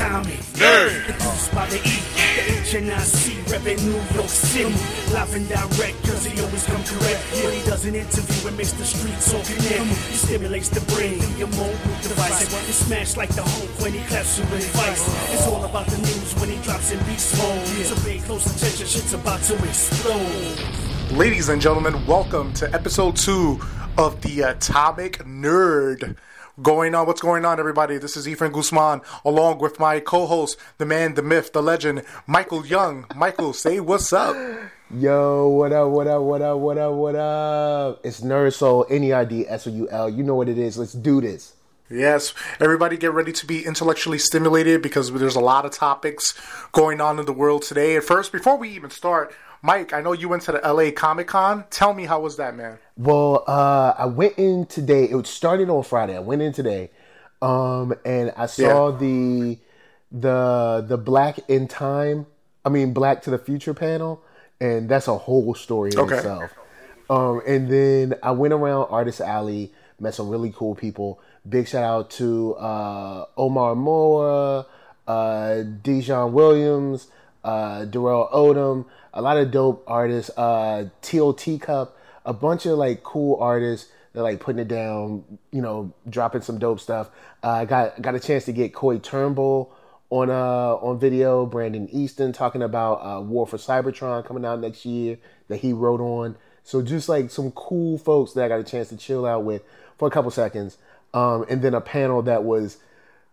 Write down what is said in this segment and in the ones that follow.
Atomic Nerd. Produced by the E, the HNIC, repping New York City. Live and direct, cause he always come correct. When he does an interview, it makes the streets all connect. He stimulates the brain, your mobile device. It's smashed like the hope when he claps you with advice. It's all about the news when he drops in beast mode. So pay close attention, shit's about to explode. Ladies and gentlemen, welcome to episode two of the uh, Atomic Nerd. Going on, what's going on, everybody? This is Efren Guzman, along with my co-host, the man, the myth, the legend, Michael Young. Michael, say what's up. Yo, what up, what up, what up, what up, what up? It's Nerd Soul, N-E-R-D, S-O-U-L. You know what it is. Let's do this. Yes, everybody get ready to be intellectually stimulated because there's a lot of topics going on in the world today. And first, before we even start, Mike, I know you went to the LA Comic Con. Tell me how was that, man? Well, uh, I went in today. It started on Friday. I went in today, um, and I saw Yeah. the the the Black in Time. I mean, Black to the Future panel, and that's a whole story in Okay. itself. Um, and then I went around Artist Alley, met some really cool people. Big shout out to uh, Omar Moore, uh, Dijon Williams, uh, Darrell Odom, a lot of dope artists. Uh, T.O.T. Cup, a bunch of like cool artists. They're like putting it down, you know, dropping some dope stuff. Uh, I got got a chance to get Coy Turnbull on uh on video. Brandon Easton talking about uh, War for Cybertron coming out next year that he wrote on. So just like some cool folks that I got a chance to chill out with for a couple seconds, um, and then a panel that was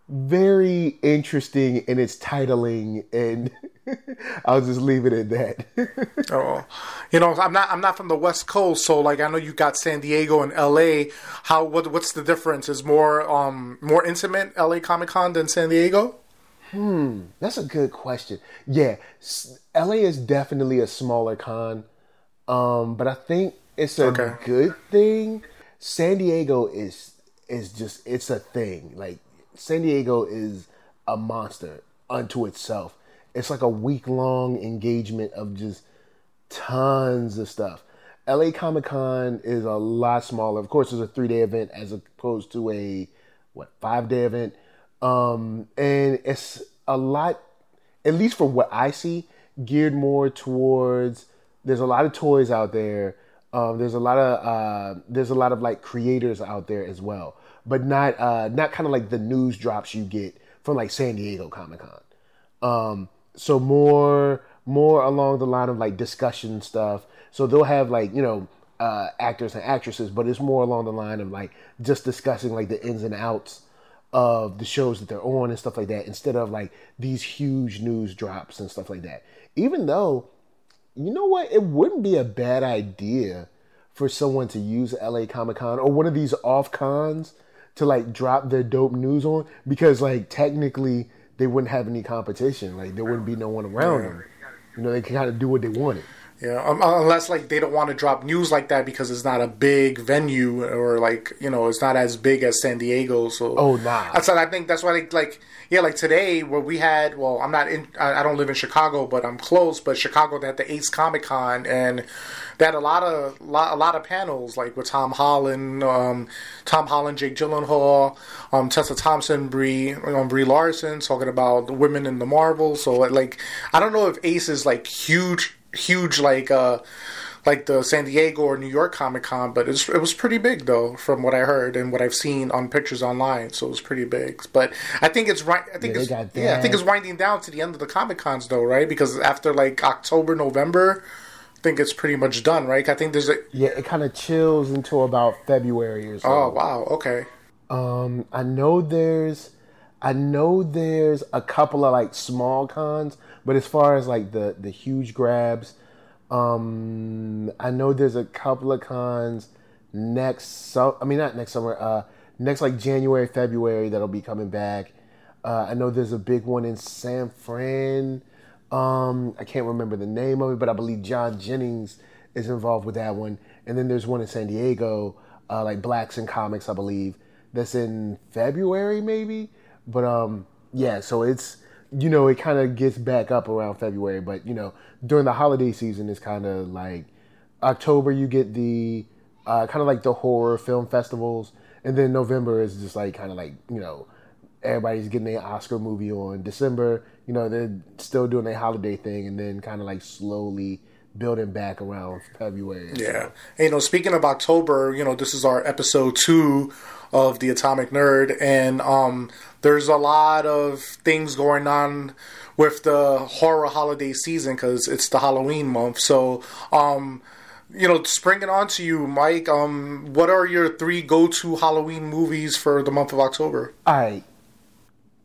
very interesting in its titling, and I'll just leave it at that. Oh, you know, I'm not I'm not from the West Coast, so like I know you got San Diego and L.A. How what what's the difference? Is more um more intimate L.A. Comic Con than San Diego? Hmm, that's a good question. Yeah, s- LA is definitely a smaller con, um, but I think it's a Okay. good thing. San Diego is is just it's a thing. Like San Diego is a monster unto itself. It's like a week long engagement of just tons of stuff. LA Comic Con is a lot smaller. Of course, it's a three day event as opposed to a what five day event, um, and it's a lot. At least for what I see, geared more towards. There's a lot of toys out there. Um, there's a lot of uh, there's a lot of like creators out there as well, but not uh, not kind of like the news drops you get from like San Diego Comic Con. Um, so more more along the line of like discussion stuff. So they'll have like you know uh, actors and actresses, but it's more along the line of like just discussing like the ins and outs of the shows that they're on and stuff like that, instead of like these huge news drops and stuff like that. Even though, you know what, it wouldn't be a bad idea for someone to use LA Comic Con or one of these off cons to like drop their dope news on because like technically they wouldn't have any competition. Like there wouldn't be no one around them. You know, they can kind of do what they wanted. Yeah, um, unless like they don't want to drop news like that because it's not a big venue or like you know it's not as big as San Diego. So Oh, nah. That's I think. That's why they like yeah like today where we had well I'm not in I I don't live in Chicago but I'm close. But Chicago they had the Ace Comic Con and they had a lot of lot, a lot of panels like with Tom Holland, um, Tom Holland, Jake Gyllenhaal, um, Tessa Thompson, Brie um, Brie Larson talking about the women in the Marvel. So like I don't know if Ace is like huge huge like uh like the San Diego or New York Comic Con, but it's, it was pretty big though, from what I heard and what I've seen on pictures online. So it was pretty big. But I think it's right. I think Yeah, they yeah. I think it's winding down to the end of the Comic Cons though, right? Because after like October, November, I think it's pretty much done, right? I think there's a Yeah, it kind of chills until about February or so. oh wow okay Um, I know there's, I know there's a couple of like small cons, but as far as like the the huge grabs, um, I know there's a couple of cons next. So I mean, not next summer. Uh, next like January, February that'll be coming back. Uh, I know there's a big one in San Fran. Um, I can't remember the name of it, but I believe John Jennings is involved with that one. And then there's one in San Diego, uh, like Blacks and Comics, I believe. That's in February, maybe. But um, yeah, so it's you know it kind of gets back up around February, but you know during the holiday season it's kind of like October you get the uh, kind of like the horror film festivals, and then November is just like kind of like you know everybody's getting their Oscar movie on. December, you know, they're still doing their holiday thing, and then kind of like slowly building back around February. Yeah. And, you know, speaking of October, you know, this is our episode two of the Atomic Nerd, and um, there's a lot of things going on with the horror holiday season because it's the Halloween month. So, um, you know, springing on to you, Mike. Um, what are your three go-to Halloween movies for the month of October? All right.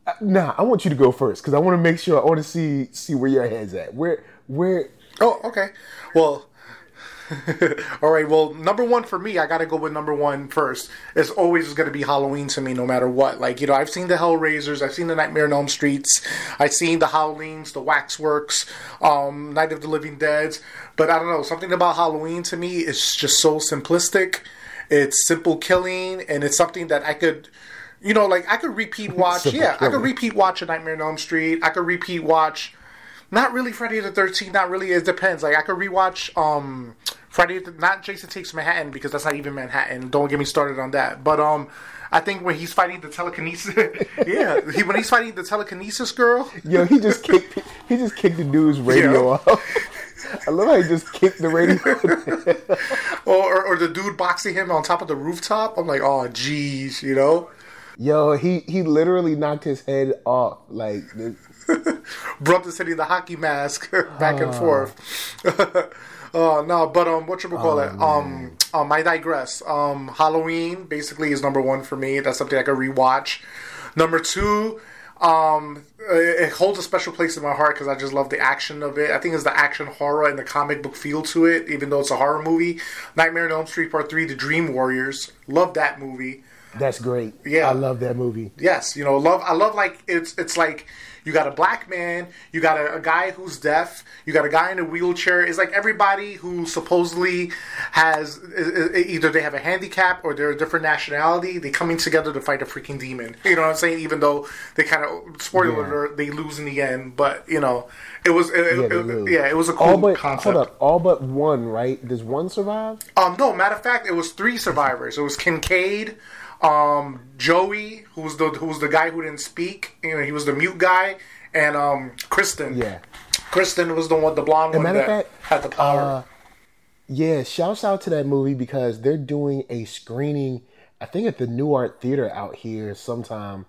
Uh, Nah, I want you to go first because I want to make sure I want to see see where your head's at. Where where Oh, okay. Well, all right. Well, number one for me, I got to go with number one first. It's always going to be Halloween to me, no matter what. Like you know, I've seen the Hellraisers, I've seen the Nightmare on Elm Streets, I've seen the Howlings, the Waxworks, um, Night of the Living Dead. But I don't know, something about Halloween to me is just so simplistic. It's simple killing, and it's something that I could. You know, like I could repeat watch. Yeah, I could repeat watch a Nightmare on Elm Street. I could repeat watch not really Friday the Thirteenth. Not really. It depends. Like I could rewatch um Friday, the, not Jason Takes Manhattan because that's not even Manhattan. Don't get me started on that. But um, I think when he's fighting the telekinesis, yeah, he, when he's fighting the telekinesis girl, yo he just kicked he just kicked the dude's radio Yeah. off. I love how he just kicked the radio. or, or or the dude boxing him on top of the rooftop. I'm like, oh jeez, you know. Yo, he he literally knocked his head off. Like the city the hockey mask back and forth. Oh no, but um, what you call it? Um, um, I digress. Um, Halloween basically is number one for me. That's something I could rewatch. Number two, um, it it holds a special place in my heart because I just love the action of it. I think it's the action horror and the comic book feel to it, even though it's a horror movie. Nightmare on Elm Street Part Three: The Dream Warriors. Love that movie. That's great. Yeah. I love that movie. Yes, you know, love. I love like it's it's like you got a black man, you got a, a guy who's deaf, you got a guy in a wheelchair. It's like everybody who supposedly has either they have a handicap or they're a different nationality. They coming together to fight a freaking demon. You know what I'm saying? Even though they kind of spoiler Yeah. alert, they lose in the end. But you know, it was it, Yeah, it- they it- lose. yeah, it was a cool all but concept. hold up, all but one, right? Does one survive? Um, no, matter of fact, it was three survivors. It was Kincaid, um, Joey, who's the who's the guy who didn't speak. You know, he was the mute guy, and um, Kristen. Yeah. Kristen was the one, the blonde one that fact, had the power. uh, Yeah, shouts out to that movie because they're doing a screening. I think at the Nuart Theater out here sometime.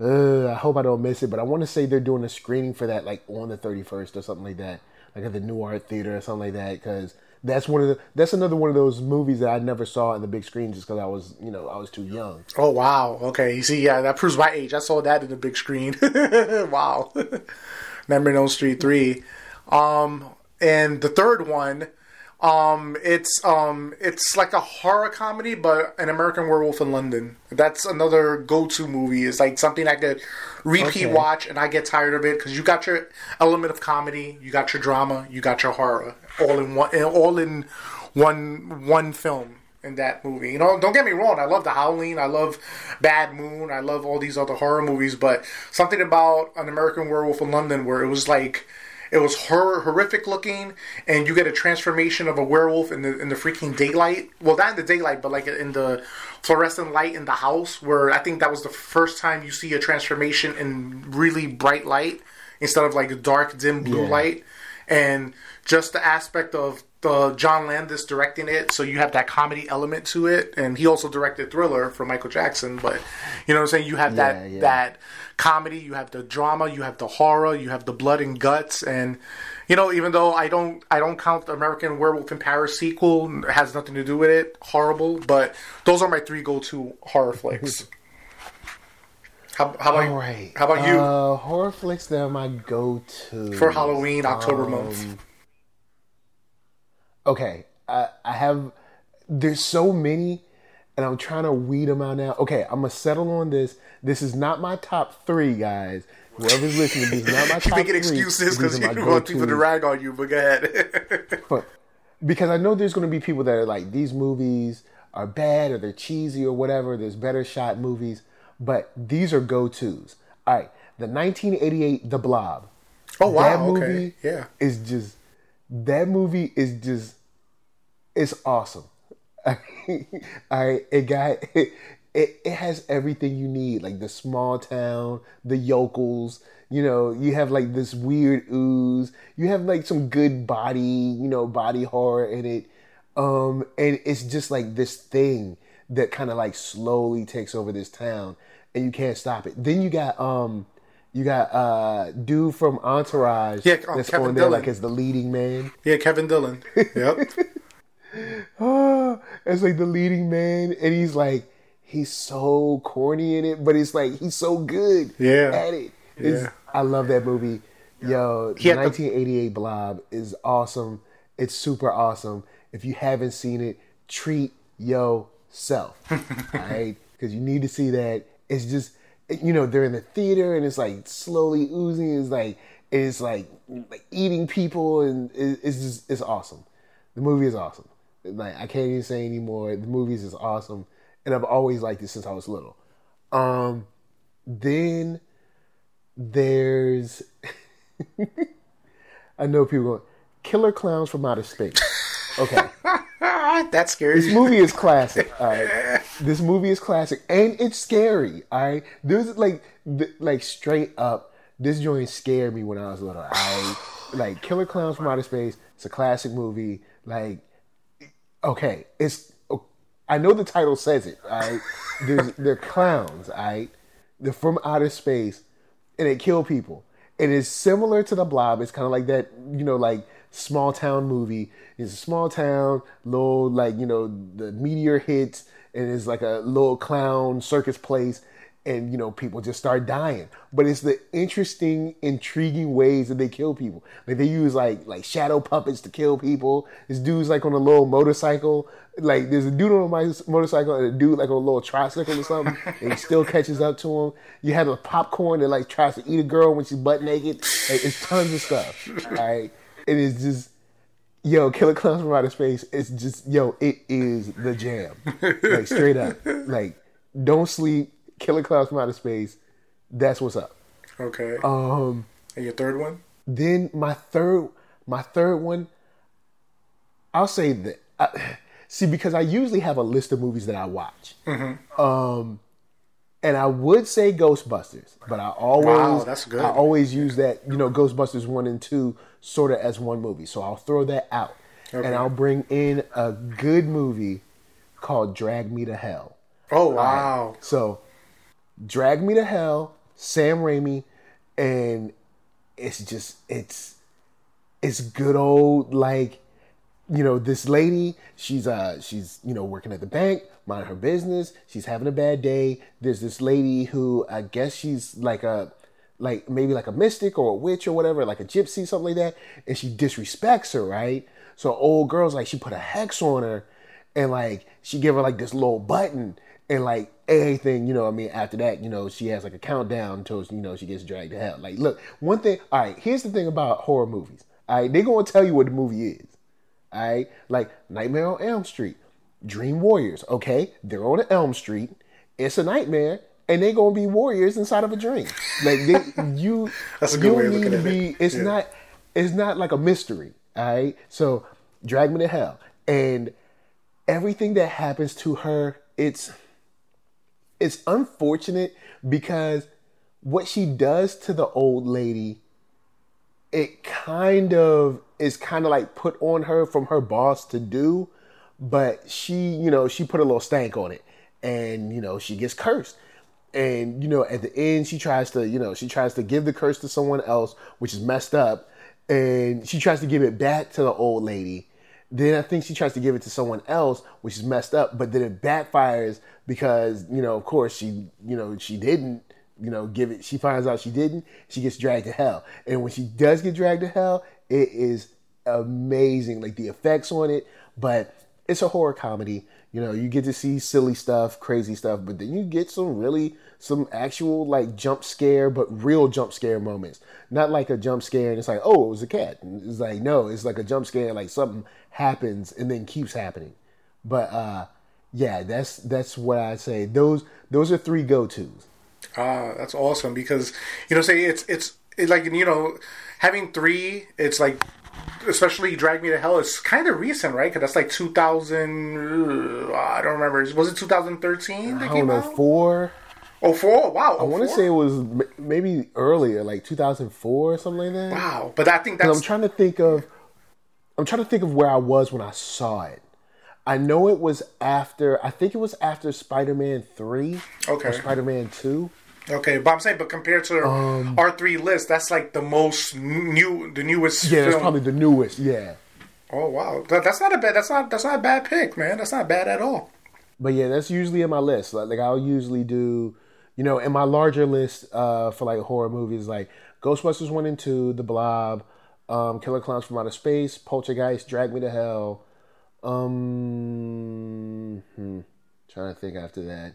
Uh, I hope I don't miss it, but I want to say they're doing a screening for that like on the thirty first or something like that, like at the Nuart Theater or something like that. Because that's one of the that's another one of those movies that I never saw in the big screen just because I was you know I was too young. oh wow, okay. You see, yeah, that proves my age. I saw that in the big screen. wow. Nightmare on Street three, um, and the third one. Um, it's um, it's like a horror comedy, but an American Werewolf in London. That's another go-to movie. It's like something I could repeat Okay. watch, and I get tired of it because you got your element of comedy, you got your drama, you got your horror, all in one, eh, all in one one film in that movie. You know, don't get me wrong. I love The Howling. I love Bad Moon. I love all these other horror movies, but something about an American Werewolf in London where it was like it was hor- horrific looking, and you get a transformation of a werewolf in the in the freaking daylight. Well, not in the daylight, but like in the fluorescent light in the house. Where I think that was the first time you see a transformation in really bright light instead of like dark, dim blue Yeah. light, and just the aspect of the John Landis directing it, so you have that comedy element to it, and he also directed Thriller for Michael Jackson. But you know what I'm saying? You have that Yeah, that comedy, you have the drama, you have the horror, you have the blood and guts, and you know, even though I don't I don't count the American Werewolf in Paris sequel, it has nothing to do with it. Horrible, but those are my three go to horror flicks. How, how about right. How about you Uh, horror flicks that are my go to for Halloween October um, month? Okay, I, I have. There's so many, and I'm trying to weed them out now. Okay, I'm gonna settle on this. This is not my top three, guys. Whoever's listening, this is not my top You're making three. excuses because you want people to rag on you, but go ahead. But- because I know there's going to be people that are like these movies are bad or they're cheesy or whatever. There's better shot movies, but these are go tos. All right, the 1988 The Blob. oh wow, that okay, yeah. is just that movie is just it's awesome. Right, it got it, it has everything you need, like the small town, the yokels. You know, you have like this weird ooze. You have like some good body, you know, body horror in it. Um, and it's just like this thing that kind of like slowly takes over this town, and you can't stop it. Then you got um, you got uh, dude from Entourage Yeah, um, that's Kevin on there Dillon. like as the leading man. Yeah, Kevin Dillon. Yep. Ah, as like the leading man, and he's like he's so corny in it, but it's like he's so good Yeah. at it. It's, Yeah. I love that movie. Yo, He had the- 1988 Blob is awesome. It's super awesome. If you haven't seen it, treat yourself, alright? Because you need to see that. It's just, you know, they're in the theater and it's like slowly oozing. It's like it's like, like eating people, and it's just it's awesome. The movie is awesome. Like I can't even say anymore. The movie is just awesome, and I've always liked it since I was little. Um, then there's I know people going Killer Clowns from Outer Space. Okay. That's scary. This movie is classic. Right. This movie is classic, and it's scary. All right. There's like, th- like straight up, this joint scared me when I was little. Right. Like Killer Clowns from Outer Space. It's a classic movie. Like, okay, it's. I know the title says it. All right. There's, they're clowns. All right. They're from outer space, and they kill people. And It is similar to the Blob. It's kind of like that, you know, like small town movie. It's a small town, little like you know the meteor hits, and it's like a little clown circus place, and you know people just start dying. But it's the interesting, intriguing ways that they kill people. Like they use like like shadow puppets to kill people. This dude's like on a little motorcycle. Like there's a dude on a motorcycle and a dude like on a little tricycle or something, and he still catches up to him. You have a popcorn that like tries to eat a girl when she's butt naked. Like, it's tons of stuff. All right, it is just yo, Killer Clowns from Outer Space. It's just yo, it is the jam. Like straight up, like don't sleep. Killer Clowns from Outer Space. That's what's up. Okay. Um, and your third one? then my third, my third one, I'll say that. I, see, because I usually have a list of movies that I watch. Um, and I would say Ghostbusters, but I always, Wow, that's good. I always use that, you know, Ghostbusters one and two sort of as one movie. So I'll throw that out, Okay. and I'll bring in a good movie called Drag Me to Hell. Oh wow. So, Drag Me to Hell, Sam Raimi, and it's just it's it's good old like you know this lady. She's uh she's you know working at the bank, mind her business. She's having a bad day. There's this lady who I guess she's like a like maybe like a mystic or a witch or whatever, like a gypsy, something like that, and she disrespects her, right? So old girl's like she put a hex on her and like she give her like this little button and like everything you know i mean after that you know she has like a countdown until you know she gets dragged to hell like look one thing all right here's the thing about horror movies all right they're gonna tell you what the movie is all right like nightmare on elm street. Dream warriors okay? They're on elm street. It's a nightmare and they're gonna be warriors inside of a dream. Like they, you That's a good way of need looking to at be it. it's Yeah. not it's not like a mystery all right? So drag me to hell. And everything that happens to her it's it's unfortunate because what she does to the old lady it kind of is kind of like put on her from her boss to do but she you know she put a little stank on it and you know she gets cursed. And you know at the end she tries to you know she tries to give the curse to someone else which is messed up and she tries to give it back to the old lady. Then i think she tries to give it to someone else which is messed up but then it backfires because you know of course she you know she didn't you know give it she finds out she didn't she gets dragged to hell. And when she does get dragged to hell it is amazing like the effects on it but it's a horror comedy. You know you get to see silly stuff crazy stuff but then you get some really some actual like jump scare but real jump scare moments. Not like a jump scare and it's like oh it was a cat. It's like no it's like a jump scare like something happens and then keeps happening. But uh yeah that's that's what i say. Those those are three go-to's. Ah, that's awesome because you know, say it's it's it like you know, having three, it's like especially Drag Me to Hell, is kind of recent, right? Because that's like 2000. uh, I don't remember. Was it 2013 that I don't know out? four. Oh, four. Wow. I want to say it was maybe earlier, like 2004 or something like that. Wow. But I think that's I'm trying to think of. I'm trying to think of where I was when I saw it. I know it was after. I think it was after Spider-Man three Okay. or Spider-Man two. Okay. But I'm saying, but compared to Um, our three list, that's like the most new, the newest. Yeah, that's film. probably the newest. Yeah, Oh wow, that, that's not a bad. That's not. That's not a bad pick, man. That's not bad at all. but yeah, that's usually in my list. Like, like I'll usually do, you know, in my larger list uh, for like horror movies, like Ghostbusters one and two, The Blob, um, Killer Clowns from Outer Space, Poltergeist, Drag Me to Hell. Um, hmm, trying to think after that.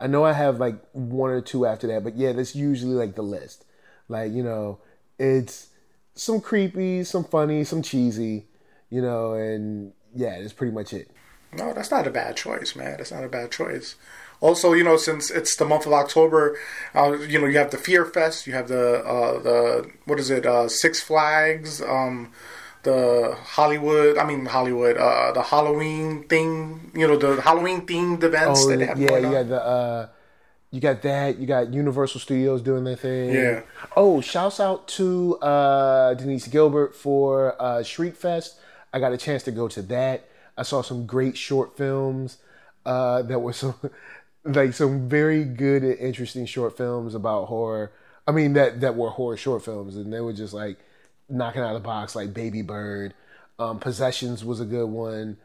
I know I have like one or two after that, but yeah, that's usually like the list. Like you know, it's some creepy, some funny, some cheesy, you know, and yeah, that's pretty much it. No, that's not a bad choice, man. That's not a bad choice. Also, you know, since it's the month of October, uh, you know, you have the Fear Fest, you have the uh, the what is it, uh, Six Flags, um, the Hollywood. I mean Hollywood, uh, the Halloween thing. You know, the Halloween themed events Oh that they have yeah, going you on. got the uh, you got that. You got Universal Studios doing their thing. Yeah. Oh, shouts out to uh, Denise Gilbert for uh, Shriek Fest. I got a chance to go to that. I saw some great short films uh, that were some like some very good and interesting short films about horror. I mean that that were horror short films, and they were just like knocking out of the box, like Baby Bird. Um, Possessions was a good one.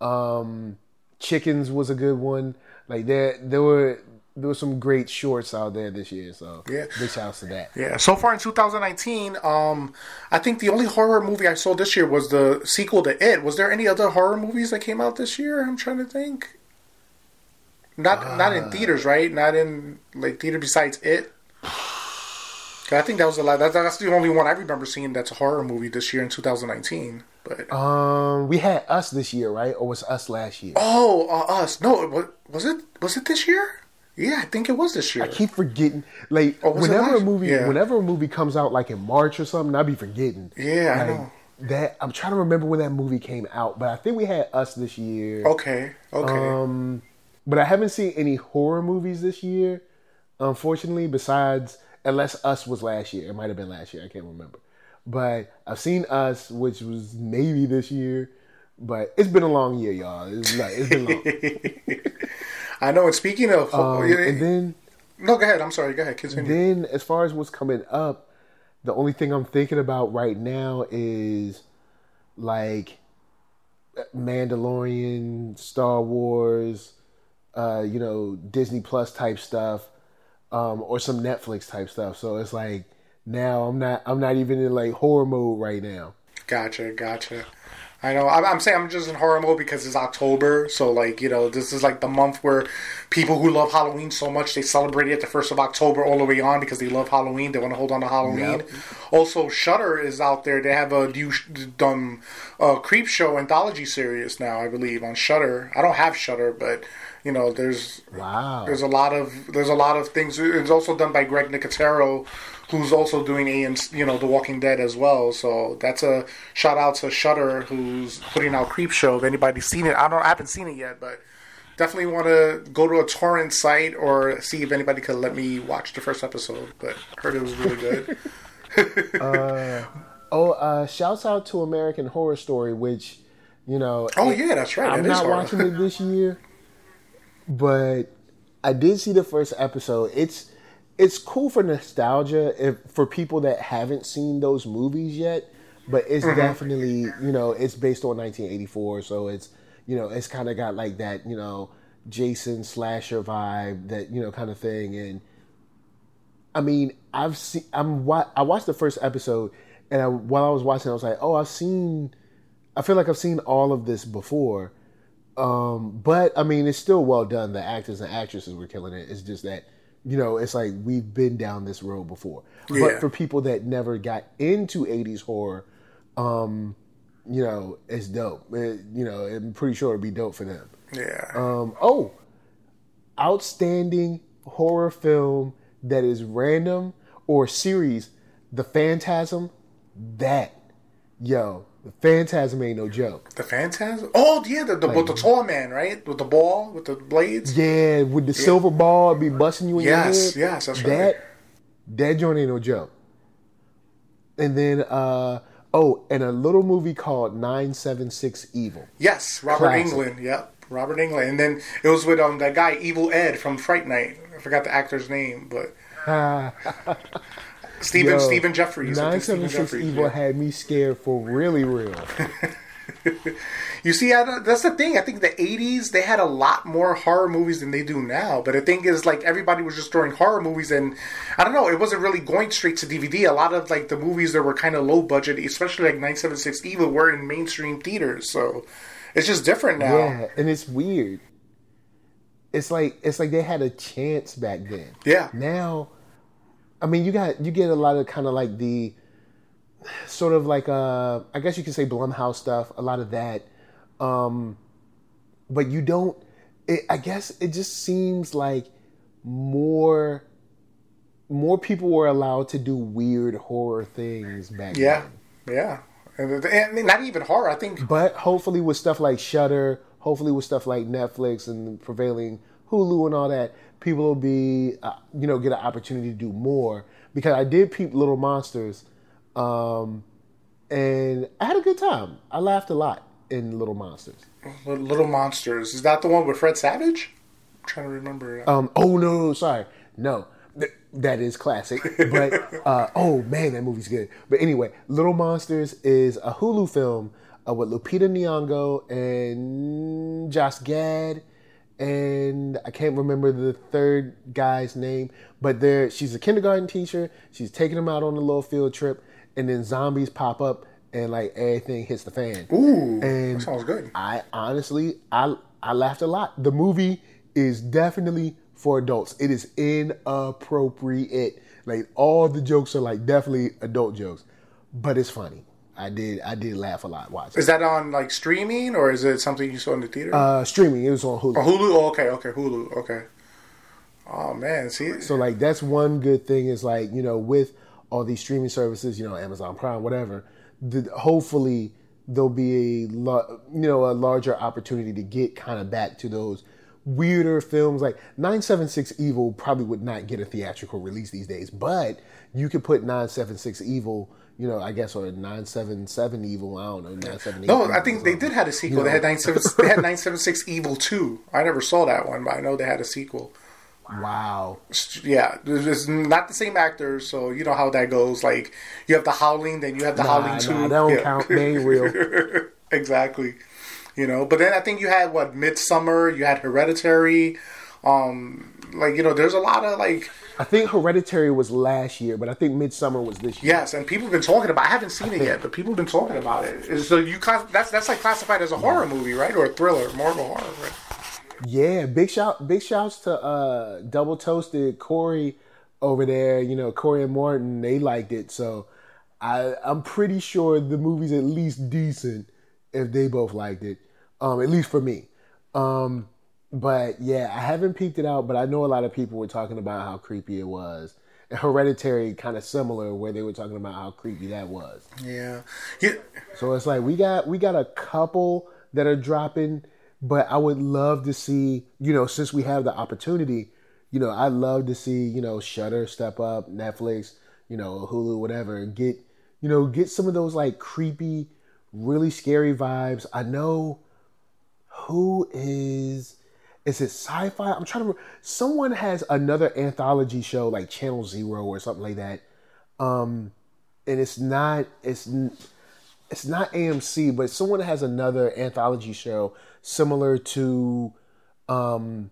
Um, Chickens was a good one. Like there, there were there were some great shorts out there this year. So Yeah. big shouts to that. Yeah, so far in 2019, um, I think the only horror movie I saw this year was the sequel to It. Was there any other horror movies that came out this year? I'm trying to think. Not not in theaters, right? Not in like theater besides It. I think that was the last. That, that's the only one I remember seeing that's a horror movie this year in 2019. But Um, we had us this year, right? Or was us last year? oh, uh, us. No, it was, was it? Was it this year? Yeah, I think it was this year. I keep forgetting. Like Oh, whenever a movie, yeah. whenever a movie comes out, like in March or something, I'd be forgetting. Yeah, I know. That I'm trying to remember when that movie came out, but I think we had us this year. Okay, okay. Um, but I haven't seen any horror movies this year, unfortunately. Besides, unless Us was last year, it might have been last year. I can't remember. But I've seen Us, which was maybe this year. But it's been a long year, y'all. It's, like, it's been long. I know. And speaking of, Um, and then, no, go ahead. I'm sorry. Go ahead. Continue. then as far as what's coming up, the only thing I'm thinking about right now is like Mandalorian, Star Wars, uh, you know, Disney Plus type stuff, um, or some Netflix type stuff. So it's like now I'm not I'm not even in like horror mode right now. Gotcha, gotcha. I know. I'm, I'm saying I'm just in horror mode because it's October, so like you know, this is like the month where people who love Halloween so much they celebrate it the first of October all the way on because they love Halloween. They want to hold on to Halloween. Yep. Also, Shudder is out there. They have a new um, uh, Creepshow anthology series now, I believe, on Shudder. I don't have Shudder, but you know, there's Wow. there's a lot of there's a lot of things. It's also done by Greg Nicotero, who's also doing a and you know The Walking Dead as well. So that's a shout out to Shudder, who's putting out Creepshow. If anybody's seen it, I don't I haven't seen it yet, but definitely want to go to a torrent site or see if anybody could let me watch the first episode. But I heard it was really good. Oh, uh, shouts out to American Horror Story, which you know. oh it- yeah, that's right. I'm not horror. watching it this year, but I did see the first episode. It's it's cool for nostalgia if for people that haven't seen those movies yet. But it's Mm-hmm. definitely you know it's based on 1984, so it's you know it's kind of got like that you know Jason slasher vibe that you know kind of thing and. I mean, I've seen. I'm. wa- I watched the first episode, and I, while I was watching, I was like, "Oh, I've seen. I feel like I've seen all of this before." Um, but I mean, it's still well done. The actors and actresses were killing it. It's just that, you know, it's like we've been down this road before. Yeah. But for people that never got into '80s horror, um, you know, it's dope. It- you know, I'm pretty sure it'd be dope for them. Yeah. Um, oh, outstanding horror film that is random or series, The Phantasm. That, yo, The Phantasm ain't no joke. The Phantasm. Oh yeah, the, the with the tall man, right? With the ball, with the blades. Yeah, with the silver ball be busting you in Yes, your head. yes, that's that, right. That joint ain't no joke. And then, uh oh, and a little movie called Nine Seven Six Evil. Yes, Robert Classic. Englund. Yep, Robert Englund. And then it was with um that guy Evil Ed from Fright Night. I forgot the actor's name, but Stephen Yo, Stephen Geoffreys. Nine Seven Six Evil yeah. had me scared for really real. You see, I, that's the thing. I think the '80s they had a lot more horror movies than they do now. But the thing is, like everybody was just throwing horror movies, and I don't know, it wasn't really going straight to DVD. A lot of like the movies that were kind of low budget, especially like 976 Evil, were in mainstream theaters. So it's just different now. Yeah, and it's weird. It's like it's like they had a chance back then. Yeah. Now, I mean, you got you get a lot of kind of like the sort of like uh I guess you could say Blumhouse stuff, a lot of that. Um but you don't it, I guess it just seems like more more people were allowed to do weird horror things back Yeah, then. yeah, and, and not even horror. I think But hopefully, with stuff like Shudder, hopefully with stuff like Netflix and prevailing Hulu and all that, people will be, uh, you know, get an opportunity to do more. Because I did peep Little Monsters, um, and I had a good time. I laughed a lot in Little Monsters. Little Monsters is that the one with Fred Savage? I'm trying to remember. Um, oh no, sorry, no, th- that is classic. But uh, oh man, that movie's good. But anyway, Little Monsters is a Hulu film uh, with Lupita Nyong'o and Josh Gad, and I can't remember the third guy's name. But there, she's a kindergarten teacher. She's taking them out on a little field trip, and then zombies pop up, and like everything hits the fan. Ooh, and sounds good. I honestly, I I laughed a lot. The movie is definitely for adults. It is inappropriate. Like all the jokes are like definitely adult jokes, but it's funny. I did I did laugh a lot watching. Is that on like streaming or is it something you saw in the theater? Uh, streaming. It was on Hulu. Oh, Hulu. Oh, okay, okay, Hulu. Okay. Oh man, see, So like that's one good thing is like you know with all these streaming services, you know Amazon Prime, whatever. The, hopefully there'll be a you know a larger opportunity to get kind of back to those weirder films. Like Nine Seven Six Evil probably would not get a theatrical release these days, but you could put Nine Seven Six Evil. You know, I guess, or nine seven seven evil. I don't know, nine seven no, I think they did have a sequel. You They had know. nine seven. they had nine seven six Evil two. I never saw that one, but I know they had a sequel. Wow. Yeah, it's not the same actors, so you know how that goes. Like you have the Howling, then you have the Nah, Howling two. nah, that don't Yeah. count. They real. exactly. You know, but then I think you had what Midsommar, you had Hereditary, um, like you know, there's a lot of like I think Hereditary was last year, but I think Midsommar was this year. yes, and people have been talking about. I haven't seen it yet, but people have been talking about it. So you class, that's that's like classified as a horror movie, right, or a thriller, more of a horror, right? Yeah, big shout, big shouts to uh, Double Toasted Korey over there. You know, Korey and Martin, they liked it, so I, I'm pretty sure the movie's at least decent if they both liked it. Um, at least for me. Um, but yeah, I haven't peeked it out, but I know a lot of people were talking about how creepy it was. And Hereditary, kind of similar, where they were talking about how creepy that was. Yeah, yeah. So it's like we got we got a couple that are dropping, but I would love to see, you know, since we have the opportunity, you know, I'd love to see, you know, Shudder step up, Netflix, you know, Hulu, whatever, and get, you know, get some of those like creepy, really scary vibes. I know who is is it sci-fi? I'm trying to. re- Someone has another anthology show like Channel Zero or something like that, um, and it's not. It's it's not AMC, but someone has another anthology show similar to, um,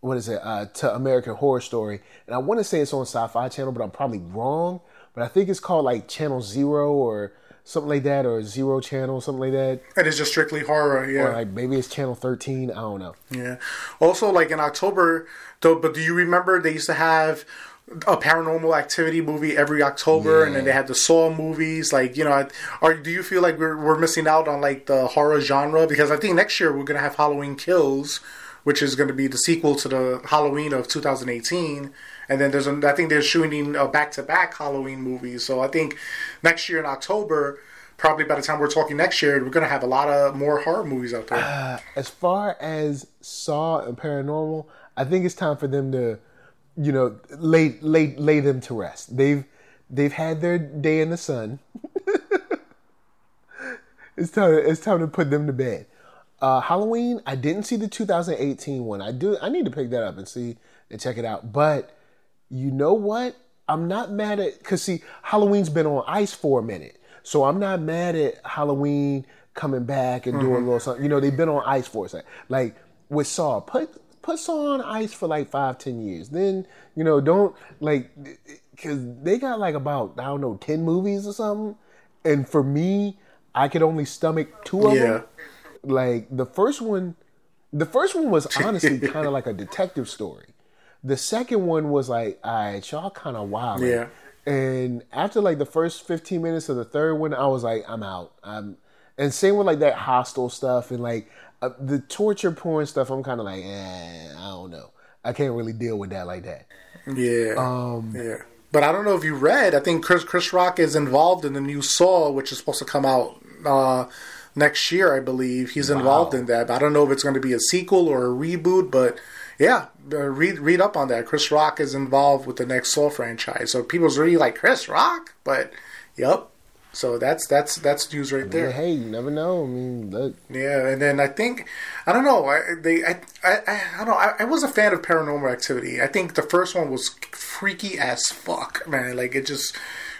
what is it? Uh, to American Horror Story, and I want to say it's on Sci-Fi Channel, but I'm probably wrong. But I think it's called like Channel Zero or something like that, or Zero Channel, something like that, And It is just strictly horror. Yeah, or like maybe it's Channel Thirteen. I don't know. Yeah. Also, like in October, though, but do you remember they used to have a paranormal activity movie every October, and then they had the Saw movies. Like, you know, are do you feel like we're we're missing out on like the horror genre? Because I think next year we're gonna have Halloween Kills, which is gonna be the sequel to the Halloween of 2018. And then there's I think they're shooting back to back Halloween movies. So I think next year in October probably by the time we're talking next year, we're gonna have a lot of more horror movies out there. Uh, as far as Saw and Paranormal, I think it's time for them to, you know, lay lay lay them to rest. They've they've had their day in the sun. it's time. It's time to put them to bed. Uh, Halloween. I didn't see the 2018 one. I do. I need to pick that up and see and check it out. But you know what? I'm not mad at because see, Halloween's been on ice for a minute, so I'm not mad at Halloween coming back and doing a little something. You know, they've been on ice for a second. Like with Saw, put put Saw on ice for like five, ten years. Then you know, don't like because they got like about I don't know ten movies or something. And for me, I could only stomach two of Yeah. them. Like the first one, the first one was honestly kind of like a detective story. The second one was like, all right, y'all kind of wild. Yeah. And after like the first 15 minutes of the third one, I was like, I'm out. I'm, and same with like that Hostel stuff and like uh, the torture porn stuff. I'm kind of like, eh, I don't know. I can't really deal with that like that. Yeah. Um, yeah. But I don't know if you read. I think Chris Chris Rock is involved in the new Saw, which is supposed to come out uh, next year, I believe. He's involved in that. But I don't know if it's going to be a sequel or a reboot. But yeah, uh, read read up on that. Chris Rock is involved with the next Saw franchise. So people's really like Chris Rock, but yep. So that's that's that's news right there. Yeah, hey, you never know. I mean, look, Yeah, and then I think I don't know. I they I I, I, don't know. I, I was a fan of Paranormal Activity. I think the first one was freaky as fuck, man. Like it just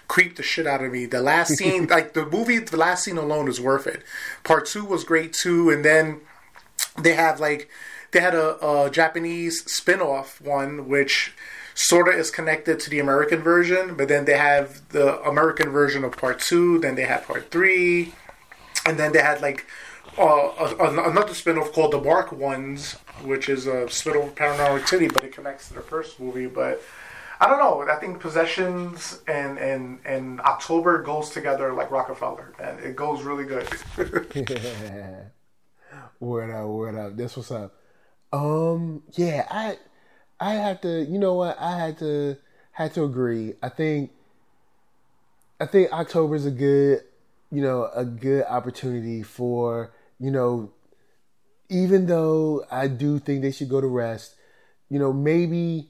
creeped the shit out of me. The last scene, like the movie, the last scene alone is worth it. Part two was great too, and then they have like they had a, a Japanese spin-off one which sort of is connected to the American version, but then they have the American version of part two, then they have part three, and then they had like uh, a, a- another spin-off called the Marked Ones, which is a spin-off of Paranormal Activity, but it connects to the first movie. But I don't know. I think Possessions and and and October goes together like Rockefeller, and it goes really good. word up, word up. This what's up. Um, yeah, I, I had to. You know what? I had to had to agree. I think, I think October's a good, you know, a good opportunity for you know, even though I do think they should go to rest, you know, maybe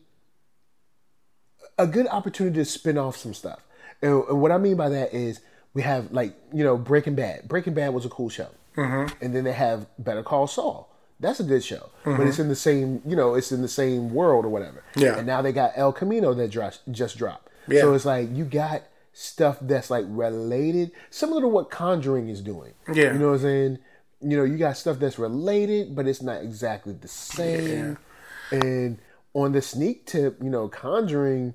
a good opportunity to spin off some stuff. And, and what I mean by that is we have like you know Breaking Bad. Breaking Bad was a cool show, mm-hmm. and then they have Better Call Saul. That's a good show, but mm-hmm. it's in the same you know it's in the same world or whatever. Yeah. And now they got El Camino that just dropped. Yeah. So it's like you got stuff that's like related, similar to what Conjuring is doing. Yeah. You know what I'm saying? You know, you got stuff that's related, but it's not exactly the same. And on the sneak tip, you know, Conjuring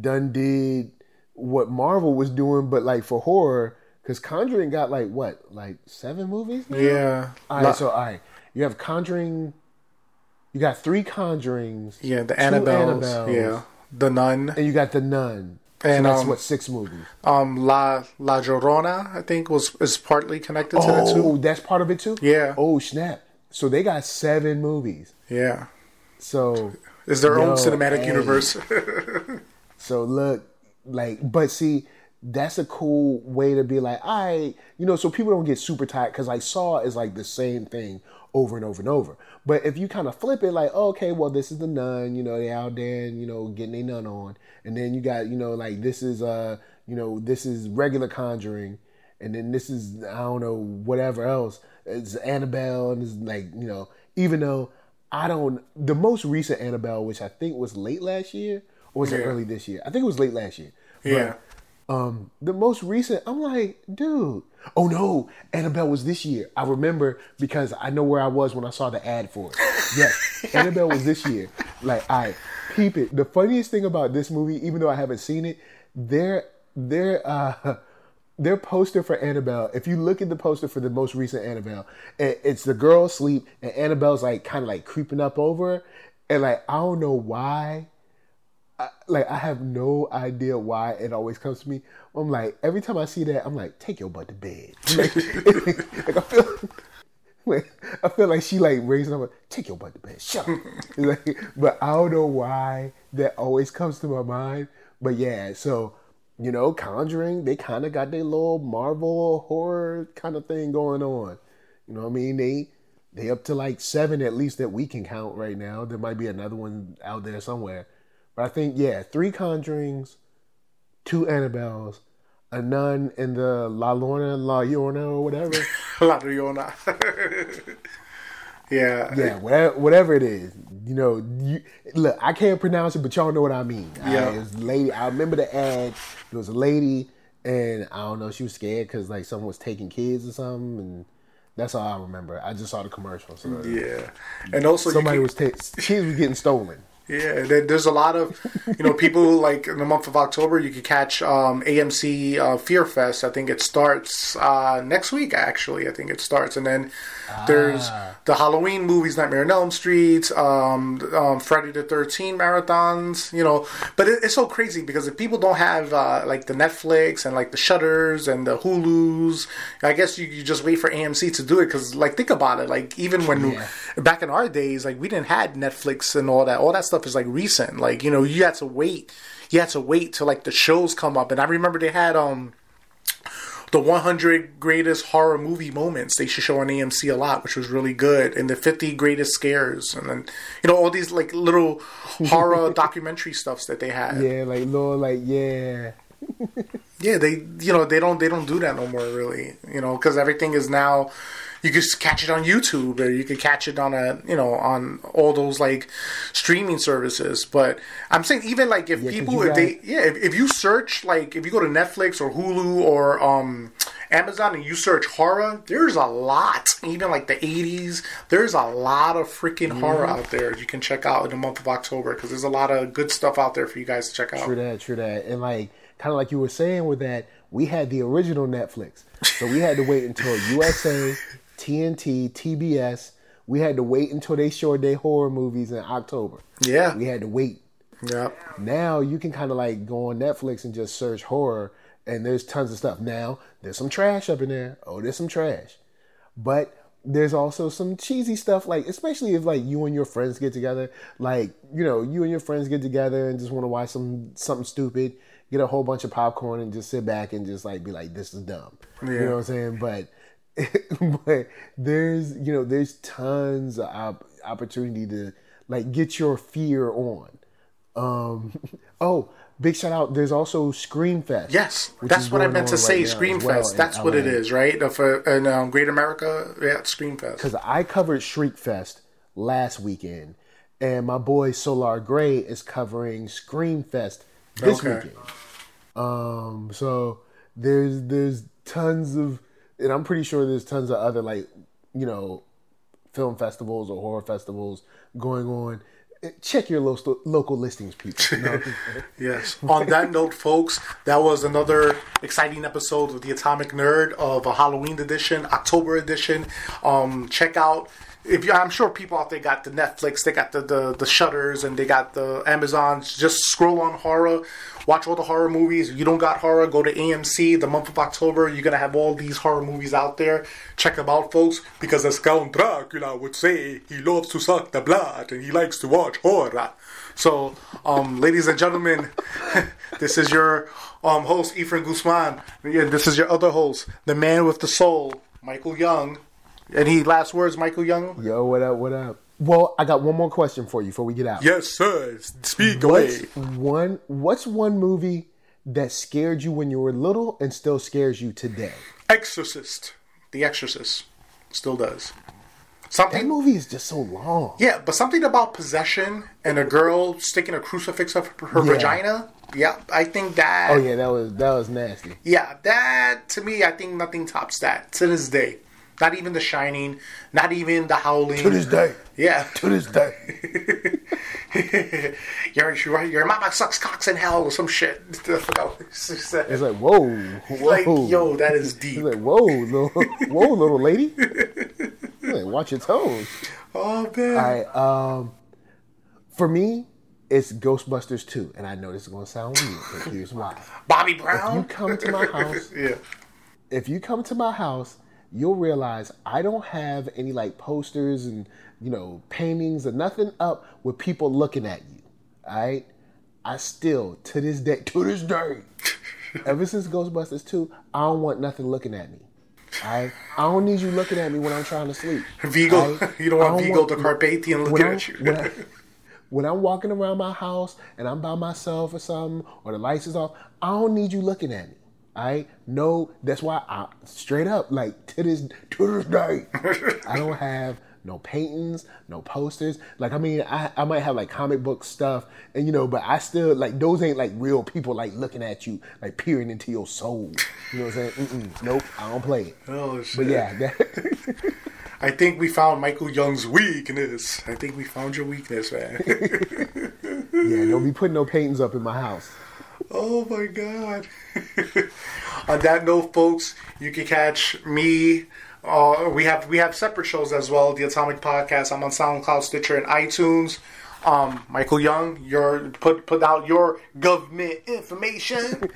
done did what Marvel was doing, but like for horror, because Conjuring got like what, like seven movies? now? yeah. All right, so all right, you have Conjuring. You got three Conjurings. Yeah, the Annabelles, Annabelles, Yeah, the Nun. and you got the Nun. And, so that's um, what six movies. Um, La La Llorona, I think, was is partly connected to that too. Oh, that's part of it too. Yeah. Oh snap! So they got seven movies. Yeah, So it's their Yo, own cinematic hey. universe. So look, like, but see, that's a cool way to be like, all right, you know, so people don't get super tired because like Saw is like the same thing over and over and over. But if you kind of flip it, like, okay, well, this is the nun, you know, they out there and you know getting a nun on, and then you got, you know, like this is uh, you know, this is regular Conjuring, and then this is I don't know whatever else. It's Annabelle, and it's like you know, even though I don't, the most recent Annabelle, which I think was late last year, or was it early this year? I think it was late last year. But, yeah, um, the most recent, I'm like, dude. Oh no, Annabelle was this year. I remember because I know where I was when I saw the ad for it. Yes, Annabelle was this year. Like, I peep it. The funniest thing about this movie, even though I haven't seen it, their their uh their poster for Annabelle. If you look at the poster for the most recent Annabelle, it's the girl asleep and Annabelle's like kind of like creeping up over, her. and like I don't know why like I have no idea why it always comes to me. I'm like every time I see that, I'm like, take your butt to bed. Like, like, I feel, like, I feel like she like raising up, take your butt to bed. Shut up. like, but I don't know why that always comes to my mind. But yeah, so you know, Conjuring, they kind of got their little Marvel horror kind of thing going on. You know what I mean? They they up to like seven at least that we can count right now. There might be another one out there somewhere. But I think yeah, three Conjurings, two Annabelles, a nun in the La Lorna, La Llorona or whatever. La Llorona. yeah. Yeah, whatever, whatever it is. You know, you, look, I can't pronounce it, but y'all know what I mean. Yeah. I, it was a lady. I remember the ad. There was a lady, and I don't know, she was scared because like someone was taking kids or something, and that's all I remember. I just saw the commercial. So Yeah. And also, somebody can- was ta- kids was getting stolen. Yeah, there, there's a lot of, you know, people like in the month of October, you could catch um, AMC uh, Fear Fest. I think it starts uh, next week, actually. I think it starts. And then there's the Halloween movies, Nightmare on Elm Street, um, um, Friday the 13th marathons, you know. But it, it's so crazy because if people don't have uh, like the Netflix and like the Shudders and the Hulus, I guess you, you just wait for AMC to do it because, like, think about it. Like, even when Yeah. back in our days, like we didn't had Netflix and all that. All that stuff is like recent. Like you know, you had to wait. You had to wait till like the shows come up. And I remember they had um the 100 greatest horror movie moments they should show on AMC a lot, which was really good, and the 50 greatest scares, and then you know all these like little horror documentary stuffs that they had. Yeah, like Lord, like yeah. Yeah, they you know they don't they don't do that no more really. You know because everything is now you can just catch it on YouTube or you can catch it on a you know on all those like streaming services. But I'm saying even like if 'cause people if they yeah if, if you search like if you go to Netflix or Hulu or um Amazon and you search horror, there's a lot. Even like the 80s, there's a lot of freaking horror Mm-hmm. out there you can check out in the month of October because there's a lot of good stuff out there for you guys to check out. True that, true that. And like kind of like you were saying with that, we had the original Netflix. So we had to wait until USA, TNT, TBS, we had to wait until they showed their horror movies in October. Yeah. We had to wait. Yeah. Now you can kind of like go on Netflix and just search horror and there's tons of stuff. Now, there's some trash up in there. Oh, there's some trash. But there's also some cheesy stuff like especially if like you and your friends get together, like, you know, you and your friends get together and just want to watch some something stupid, get a whole bunch of popcorn and just sit back and just like be like this is dumb. You know what I'm saying? But but there's, you know, there's tons of op- opportunity to like get your fear on. Um, oh, big shout out! There's also Screamfest. Yes, that's what I meant to say. right Screamfest. well that's what it LA. is, right? For in um, Great America, yeah, Screamfest. Because I covered Shriekfest last weekend, and my boy Solar Gray is covering Screamfest this Okay. weekend. Um, so there's there's tons of, and I'm pretty sure there's tons of other like, you know, film festivals or horror festivals going on. Check your local local listings, people. You know? Yes. On that note, folks, that was another exciting episode of the Atomic Nerd of a Halloween edition, October edition. Um, check out. If you, I'm sure people out there got the Netflix, they got the, the the Shudders, and they got the Amazons. Just scroll on horror, watch all the horror movies. If you don't got horror, go to AMC. The month of October, you're gonna have all these horror movies out there. Check them out, folks, because as Count Dracula would say, he loves to suck the blood and he likes to watch horror. So, um, ladies and gentlemen, this is your um, host, Ephraim Guzman. Yeah, this is your other host, the man with the soul, Michael Young. Any last words, Michael Young? Yo, what up? What up? Well, I got one more question for you before we get out. Yes, sir. Speak What's one What's one movie that scared you when you were little and still scares you today? Exorcist. The Exorcist. Still does. Something That movie is just so long. Yeah, but something about possession and a girl sticking a crucifix up her Yeah. vagina. Yeah, I think that. Oh yeah, that was that was nasty. Yeah, that to me, I think nothing tops that to this day. Not even The Shining, not even The Howling. To this day. Yeah. To this day. your, your, your mama sucks cocks in hell or some shit. I forgot what she said. It's like whoa, whoa. Like, yo, that is It's deep. like whoa, little, whoa, little lady. Like, watch your toes. Oh, man. All right. Um, for me, it's Ghostbusters 2, and I know this is gonna sound weird, but here's why. Bobby Brown? You come to my house. yeah. if you come to my house, you'll realize I don't have any like posters and you know paintings or nothing up with people looking at you. All right, I still to this day, to this day, Ever since Ghostbusters 2, I don't want nothing looking at me. I I don't need you looking at me when I'm trying to sleep. Vigo, I- you don't want Vigo the Carpathian looking at you. When, I, when I'm walking around my house and I'm by myself or something, or the lights is off, I don't need you looking at me. I no, that's why I straight up like to this to this day, I don't have no paintings, no posters. Like I mean, I, I might have like comic book stuff, and you know, but I still like those ain't like real people like looking at you, like peering into your soul. You know what I'm saying? Mm-mm, nope, I don't play it. Oh, shit. But yeah, that, I think we found Michael Young's weakness. I think we found your weakness, man. yeah, don't be putting no paintings up in my house. Oh my god. On that note, folks, you can catch me. Uh, we have we have separate shows as well. The Atomic Podcast. I'm on SoundCloud, Stitcher, and iTunes. Um, Michael Young, your put put out your government information.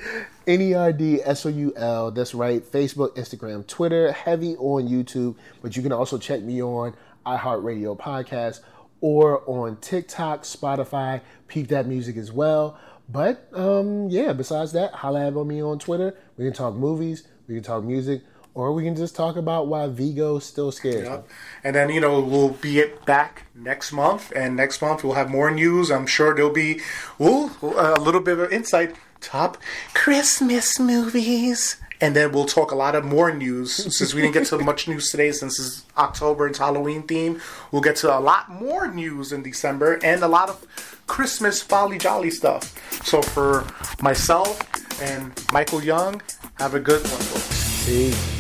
N E R D S O U L. That's right. Facebook, Instagram, Twitter, heavy on YouTube. But you can also check me on iHeartRadio podcast or on TikTok, Spotify. Peep that music as well. But um, yeah, besides that, holla at me on Twitter. We can talk movies, we can talk music, or we can just talk about why Vigo still scares me. And then, you know, we'll be it back next month. And next month we'll have more news. I'm sure there'll be ooh, a little bit of insight. Top Christmas movies. And then we'll talk a lot of more news. Since we didn't get to much news today, since it's October and it's Halloween theme, we'll get to a lot more news in December and a lot of Christmas folly jolly stuff. So for myself and Michael Young, have a good one. Peace.